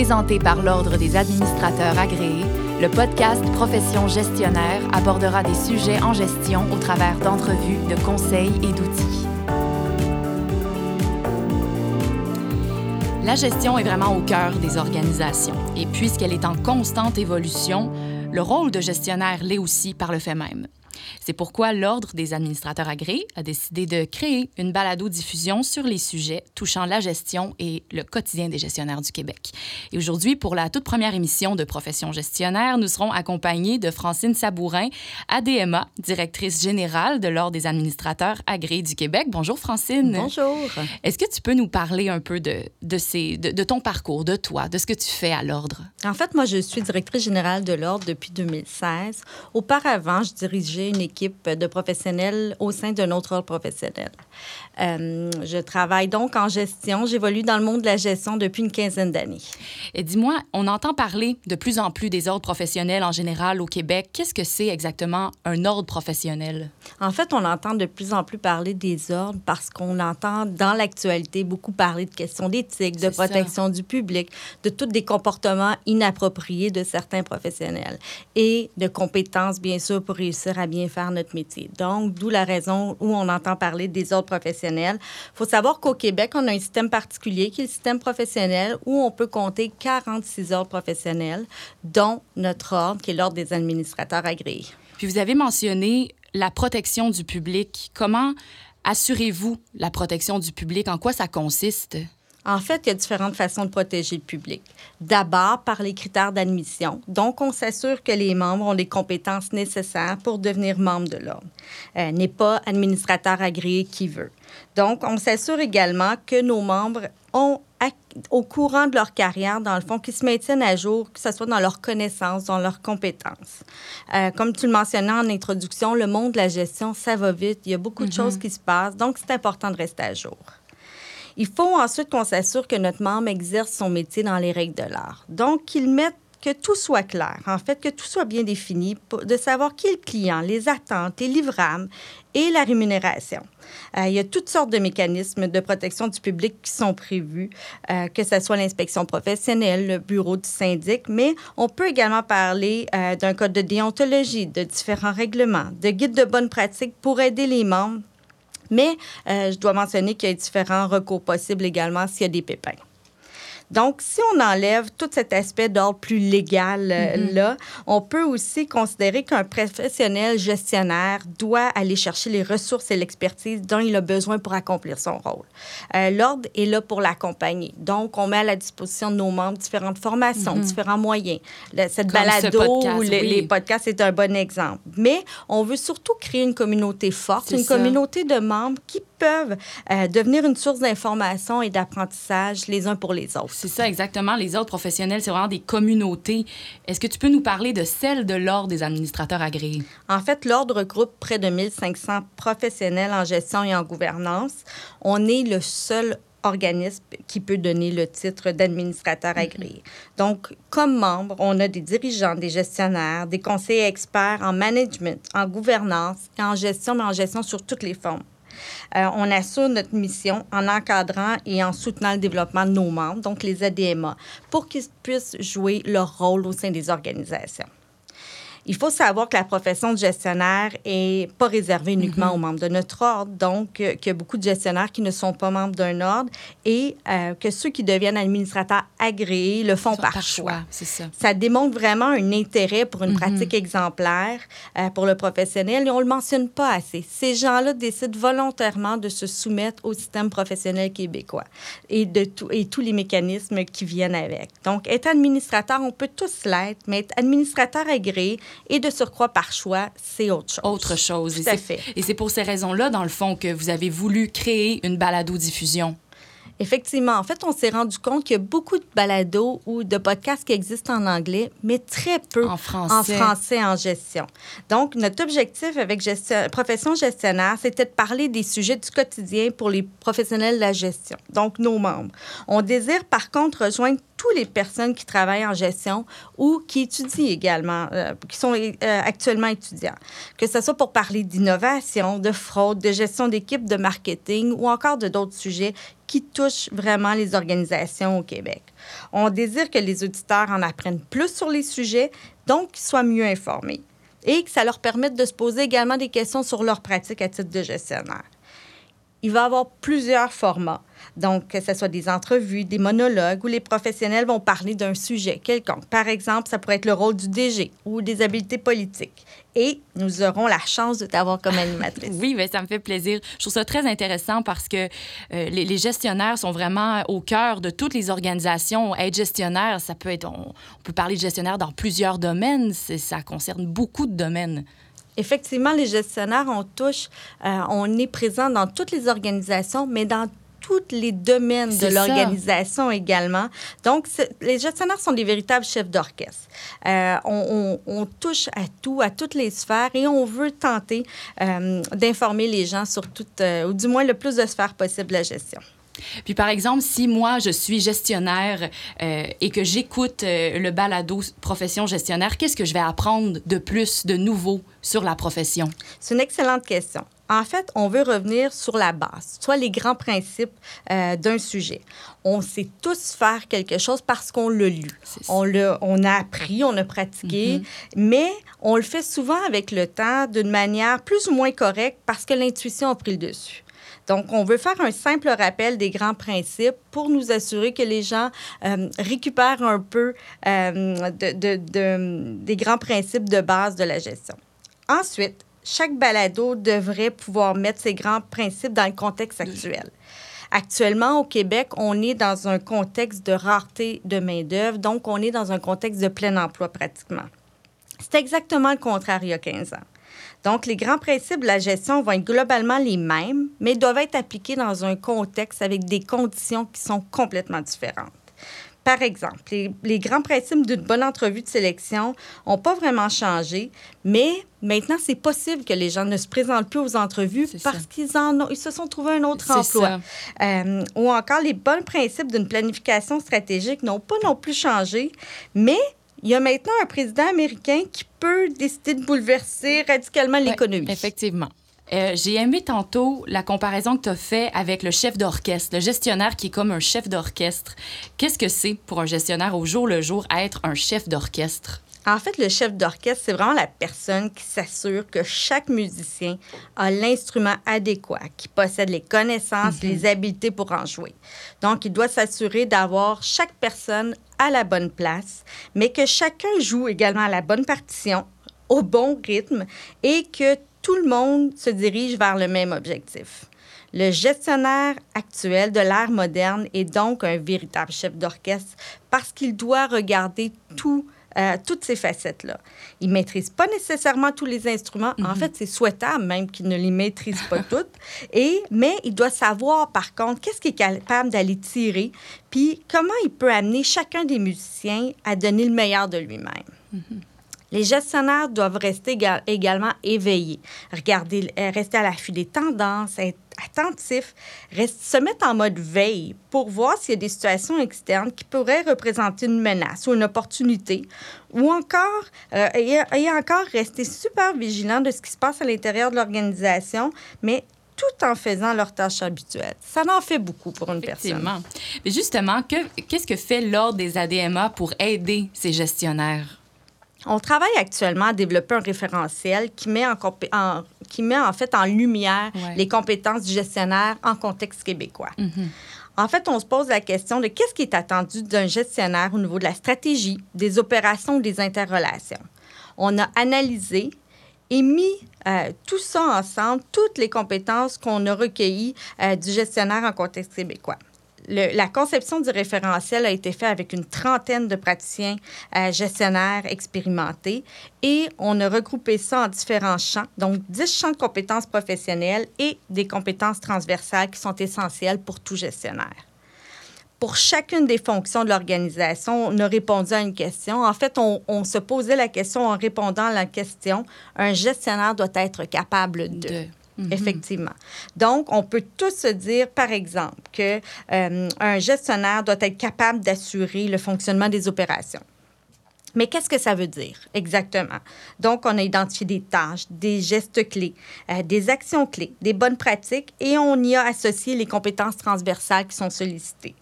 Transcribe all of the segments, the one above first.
Présenté par l'Ordre des administrateurs agréés, le podcast Profession gestionnaire abordera des sujets en gestion au travers d'entrevues, de conseils et d'outils. La gestion est vraiment au cœur des organisations et puisqu'elle est en constante évolution, le rôle de gestionnaire l'est aussi par le fait même. C'est pourquoi l'Ordre des administrateurs agréés a décidé de créer une balado-diffusion sur les sujets touchant la gestion et le quotidien des gestionnaires du Québec. Et aujourd'hui, pour la toute première émission de Profession gestionnaire, nous serons accompagnés de Francine Sabourin, ADMA, directrice générale de l'Ordre des administrateurs agréés du Québec. Bonjour Francine. Bonjour. Est-ce que tu peux nous parler un peu de, de, ces, de, de ton parcours, de toi, de ce que tu fais à l'Ordre? En fait, moi, je suis directrice générale de l'Ordre depuis 2016. Auparavant, je dirigeais une équipe de professionnels au sein d'un autre ordre professionnel. Euh, je travaille donc en gestion. J'évolue dans le monde de la gestion depuis une quinzaine d'années. Et dis-moi, on entend parler de plus en plus des ordres professionnels en général au Québec. Qu'est-ce que c'est exactement un ordre professionnel? En fait, on entend de plus en plus parler des ordres parce qu'on entend dans l'actualité beaucoup parler de questions d'éthique, de protection ça. du public, de tous des comportements inappropriés de certains professionnels et de compétences, bien sûr, pour réussir à bien faire notre métier. Donc, d'où la raison où on entend parler des ordres professionnels. Il faut savoir qu'au Québec, on a un système particulier qui est le système professionnel où on peut compter 46 ordres professionnels, dont notre ordre, qui est l'ordre des administrateurs agréés. Puis vous avez mentionné la protection du public. Comment assurez-vous la protection du public? En quoi ça consiste? En fait, il y a différentes façons de protéger le public. D'abord, par les critères d'admission. Donc, on s'assure que les membres ont les compétences nécessaires pour devenir membre de l'ordre. Euh, N'est pas administrateur agréé qui veut. Donc, on s'assure également que nos membres ont au courant de leur carrière, dans le fond, qu'ils se maintiennent à jour, que ce soit dans leurs connaissances, dans leurs compétences. Euh, comme tu le mentionnais en introduction, le monde de la gestion, ça va vite. Il y a beaucoup mm -hmm. de choses qui se passent. Donc, c'est important de rester à jour. Il faut ensuite qu'on s'assure que notre membre exerce son métier dans les règles de l'art. Donc, qu'il mette que tout soit clair, en fait, que tout soit bien défini, de savoir qui est le client, les attentes, les livrables et la rémunération. Euh, il y a toutes sortes de mécanismes de protection du public qui sont prévus, euh, que ce soit l'inspection professionnelle, le bureau du syndic, mais on peut également parler euh, d'un code de déontologie, de différents règlements, de guides de bonne pratique pour aider les membres mais euh, je dois mentionner qu'il y a différents recours possibles également s'il y a des pépins. Donc, si on enlève tout cet aspect d'ordre plus légal euh, mm -hmm. là, on peut aussi considérer qu'un professionnel gestionnaire doit aller chercher les ressources et l'expertise dont il a besoin pour accomplir son rôle. Euh, L'ordre est là pour l'accompagner. Donc, on met à la disposition de nos membres différentes formations, mm -hmm. différents moyens. Le, cette Comme balado podcast, ou les, oui. les podcasts est un bon exemple. Mais on veut surtout créer une communauté forte, une ça. communauté de membres qui peuvent euh, devenir une source d'information et d'apprentissage les uns pour les autres. C'est ça, exactement. Les ordres professionnels, c'est vraiment des communautés. Est-ce que tu peux nous parler de celle de l'Ordre des administrateurs agréés? En fait, l'Ordre regroupe près de 1500 professionnels en gestion et en gouvernance. On est le seul organisme qui peut donner le titre d'administrateur agréé. Mm -hmm. Donc, comme membre, on a des dirigeants, des gestionnaires, des conseillers experts en management, en gouvernance et en gestion, mais en gestion sur toutes les formes. Euh, on assure notre mission en encadrant et en soutenant le développement de nos membres, donc les ADMA, pour qu'ils puissent jouer leur rôle au sein des organisations. Il faut savoir que la profession de gestionnaire n'est pas réservée uniquement mm -hmm. aux membres de notre ordre, donc euh, qu'il y a beaucoup de gestionnaires qui ne sont pas membres d'un ordre et euh, que ceux qui deviennent administrateurs agréés le font par, par, choix. choix ça. ça. démontre vraiment un intérêt pour une mm -hmm. pratique exemplaire euh, pour le professionnel et on ne le mentionne pas assez. Ces gens-là décident volontairement de se soumettre au système professionnel québécois et, de tout, et tous les mécanismes qui viennent avec. Donc, être administrateur, on peut tous l'être, mais être administrateur agréé, et de surcroît par choix, c'est autre chose. Autre chose. Tout à fait. Et c'est pour ces raisons-là, dans le fond, que vous avez voulu créer une balado-diffusion. Effectivement. En fait, on s'est rendu compte qu'il y a beaucoup de balados ou de podcasts qui existent en anglais, mais très peu en français en, français, en gestion. Donc, notre objectif avec gestion, Profession gestionnaire, c'était de parler des sujets du quotidien pour les professionnels de la gestion, donc nos membres. On désire, par contre, rejoindre toutes les personnes qui travaillent en gestion ou qui étudient également, euh, qui sont euh, actuellement étudiants. Que ce soit pour parler d'innovation, de fraude, de gestion d'équipe, de marketing ou encore de d'autres sujets qui touchent vraiment les organisations au Québec. On désire que les auditeurs en apprennent plus sur les sujets, donc qu'ils soient mieux informés et que ça leur permette de se poser également des questions sur leur pratique à titre de gestionnaire. Il va y avoir plusieurs formats. Donc, que ce soit des entrevues, des monologues où les professionnels vont parler d'un sujet quelconque. Par exemple, ça pourrait être le rôle du DG ou des habiletés politiques. Et nous aurons la chance de t'avoir comme animatrice. oui, mais ça me fait plaisir. Je trouve ça très intéressant parce que euh, les, gestionnaires sont vraiment au cœur de toutes les organisations. Être gestionnaire, ça peut être, on, peut parler de gestionnaire dans plusieurs domaines. Ça concerne beaucoup de domaines. Effectivement, les gestionnaires, on touche, euh, on est présent dans toutes les organisations, mais dans tous les domaines de l'organisation également. Donc, les gestionnaires sont des véritables chefs d'orchestre. Euh, on, touche à tout, à toutes les sphères et on veut tenter euh, d'informer les gens sur toutes, euh, ou du moins le plus de sphères possible de la gestion. Puis par exemple, si moi je suis gestionnaire et que j'écoute le balado profession gestionnaire, qu'est-ce que je vais apprendre de plus, de nouveau sur la profession? C'est une excellente question. En fait, on veut revenir sur la base, soit les grands principes euh, d'un sujet. On sait tous faire quelque chose parce qu'on l'a lu. On, on a appris, on a pratiqué, mm-hmm. mais on le fait souvent avec le temps d'une manière plus ou moins correcte parce que l'intuition a pris le dessus. Donc, on veut faire un simple rappel des grands principes pour nous assurer que les gens euh, récupèrent un peu euh, des grands principes de base de la gestion. Ensuite, chaque balado devrait pouvoir mettre ses grands principes dans le contexte actuel. Actuellement, au Québec, on est dans un contexte de rareté de main-d'œuvre, donc on est dans un contexte de plein emploi pratiquement. C'est exactement le contraire il y a 15 ans. Donc, les grands principes de la gestion vont être globalement les mêmes, mais doivent être appliqués dans un contexte avec des conditions qui sont complètement différentes. Par exemple, les, grands principes d'une bonne entrevue de sélection n'ont pas vraiment changé, mais maintenant, c'est possible que les gens ne se présentent plus aux entrevues parce qu'ils en ont, ils se sont trouvés un autre emploi. Euh, ou encore, les bons principes d'une planification stratégique n'ont pas non plus changé, mais il y a maintenant un président américain qui peut décider de bouleverser radicalement l'économie. Effectivement. Euh, j'ai aimé tantôt la comparaison que tu as faite avec le chef d'orchestre, le gestionnaire qui est comme un chef d'orchestre. Qu'est-ce que c'est pour un gestionnaire au jour le jour être un chef d'orchestre? En fait, le chef d'orchestre, c'est vraiment la personne qui s'assure que chaque musicien a l'instrument adéquat, qui possède les connaissances, les mhm. habiletés pour en jouer. Donc, il doit s'assurer d'avoir chaque personne à la bonne place, mais que chacun joue également à la bonne partition, au bon rythme et que tout le monde se dirige vers le même objectif. Le gestionnaire actuel de l'ère moderne est donc un véritable chef d'orchestre parce qu'il doit regarder tout, euh, toutes ces facettes-là. Il ne maîtrise pas nécessairement tous les instruments. En mhm. fait, c'est souhaitable même qu'il ne les maîtrise pas toutes. Et, mais il doit savoir, par contre, qu'est-ce qu'il est capable d'aller tirer, puis comment il peut amener chacun des musiciens à donner le meilleur de lui-même. Mhm. Les gestionnaires doivent rester également éveillés, euh, rester à l'affût des tendances, être attentifs, se mettre en mode veille pour voir s'il y a des situations externes qui pourraient représenter une menace ou une opportunité, ou encore, euh, rester super vigilant de ce qui se passe à l'intérieur de l'organisation, mais tout en faisant leurs tâches habituelles. Ça en fait beaucoup pour une personne. Mais justement, qu'est-ce que fait l'Ordre des ADMA pour aider ces gestionnaires? On travaille actuellement à développer un référentiel qui met en, qui met en fait en lumière les compétences du gestionnaire en contexte québécois. Mm-hmm. En fait, on se pose la question de qu'est-ce qui est attendu d'un gestionnaire au niveau de la stratégie, des opérations ou des interrelations. On a analysé et mis euh, tout ça ensemble, toutes les compétences qu'on a recueillies euh, du gestionnaire en contexte québécois la conception du référentiel a été faite avec une trentaine de praticiens euh, gestionnaires expérimentés et on a regroupé ça en différents champs, donc 10 champs de compétences professionnelles et des compétences transversales qui sont essentielles pour tout gestionnaire. Pour chacune des fonctions de l'organisation, on a répondu à une question. En fait, on, se posait la question en répondant à la question, un gestionnaire doit être capable de. Mhm. effectivement. Donc, on peut tous se dire, par exemple, que euh, un gestionnaire doit être capable d'assurer le fonctionnement des opérations. Mais qu'est-ce que ça veut dire exactement? Donc, on a identifié des tâches, des gestes clés, euh, des actions clés, des bonnes pratiques et on y a associé les compétences transversales qui sont sollicitées.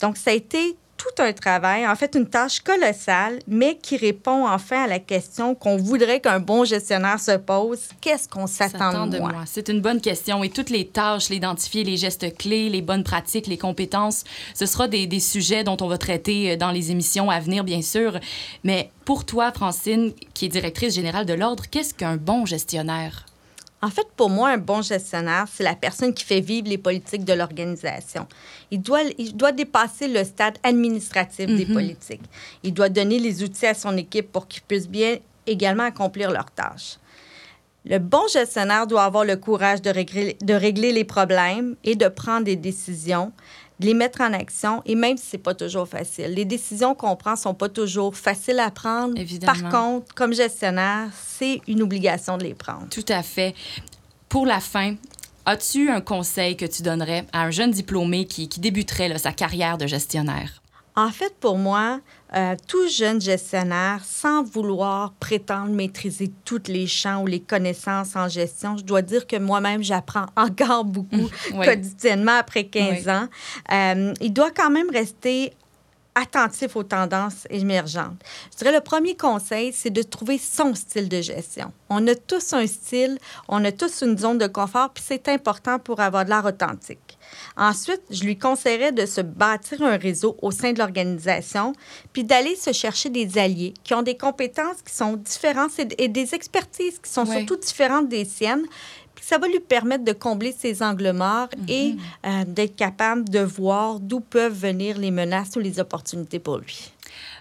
Donc, ça a été tout un travail, en fait une tâche colossale, mais qui répond enfin à la question qu'on voudrait qu'un bon gestionnaire se pose. Qu'est-ce qu'on s'attend de, moi? C'est une bonne question. Et toutes les tâches, l'identifier, les gestes clés, les bonnes pratiques, les compétences, ce sera des, des sujets dont on va traiter euh, dans les émissions à venir, bien sûr. Mais pour toi, Francine, qui est directrice générale de l'Ordre, qu'est-ce qu'un bon gestionnaire? En fait, pour moi, un bon gestionnaire, c'est la personne qui fait vivre les politiques de l'organisation. Il doit, il doit dépasser le stade administratif des mhm. politiques. Il doit donner les outils à son équipe pour qu'ils puissent bien également accomplir leurs tâches. Le bon gestionnaire doit avoir le courage de régler, de régler les problèmes et de prendre des décisions de les mettre en action, et même si c'est pas toujours facile. Les décisions qu'on prend sont pas toujours faciles à prendre. Évidemment. Par contre, comme gestionnaire, c'est une obligation de les prendre. Tout à fait. Pour la fin, as-tu un conseil que tu donnerais à un jeune diplômé qui, qui débuterait sa carrière de gestionnaire? En fait, pour moi, euh, tout jeune gestionnaire, sans vouloir prétendre maîtriser tous les champs ou les connaissances en gestion, je dois dire que moi-même, j'apprends encore beaucoup quotidiennement après 15 ans. Euh, il doit quand même rester attentif aux tendances émergentes. Je dirais le premier conseil, c'est de trouver son style de gestion. On a tous un style, on a tous une zone de confort, puis c'est important pour avoir de l'art authentique. Ensuite, je lui conseillerais de se bâtir un réseau au sein de l'organisation, puis d'aller se chercher des alliés qui ont des compétences qui sont différentes et des expertises qui sont surtout différentes des siennes, ça va lui permettre de combler ses angles morts et mhm. euh, d'être capable de voir d'où peuvent venir les menaces ou les opportunités pour lui.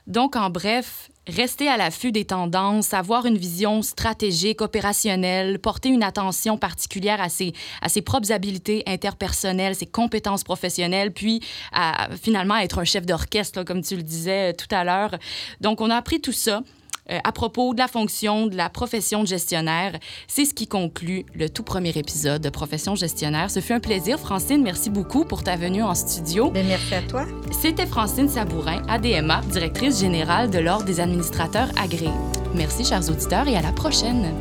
Donc, en bref, rester à l'affût des tendances, avoir une vision stratégique, opérationnelle, porter une attention particulière à ses, à ses propres habiletés interpersonnelles, ses compétences professionnelles, puis à, finalement être un chef d'orchestre, comme tu le disais tout à l'heure. Donc, on a appris tout ça. Euh, à propos de la fonction de la profession de gestionnaire. C'est ce qui conclut le tout premier épisode de Profession gestionnaire. Ce fut un plaisir, Francine. Merci beaucoup pour ta venue en studio. Bien, merci à toi. C'était Francine Sabourin, ADMA, directrice générale de l'Ordre des administrateurs agréés. Merci, chers auditeurs, et à la prochaine.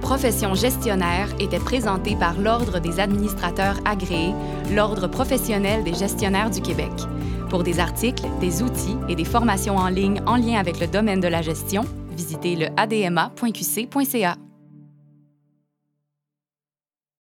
Profession gestionnaire était présentée par l'Ordre des administrateurs agréés, l'Ordre professionnel des gestionnaires du Québec. Pour des articles, des outils et des formations en ligne en lien avec le domaine de la gestion, visitez le adma.qc.ca.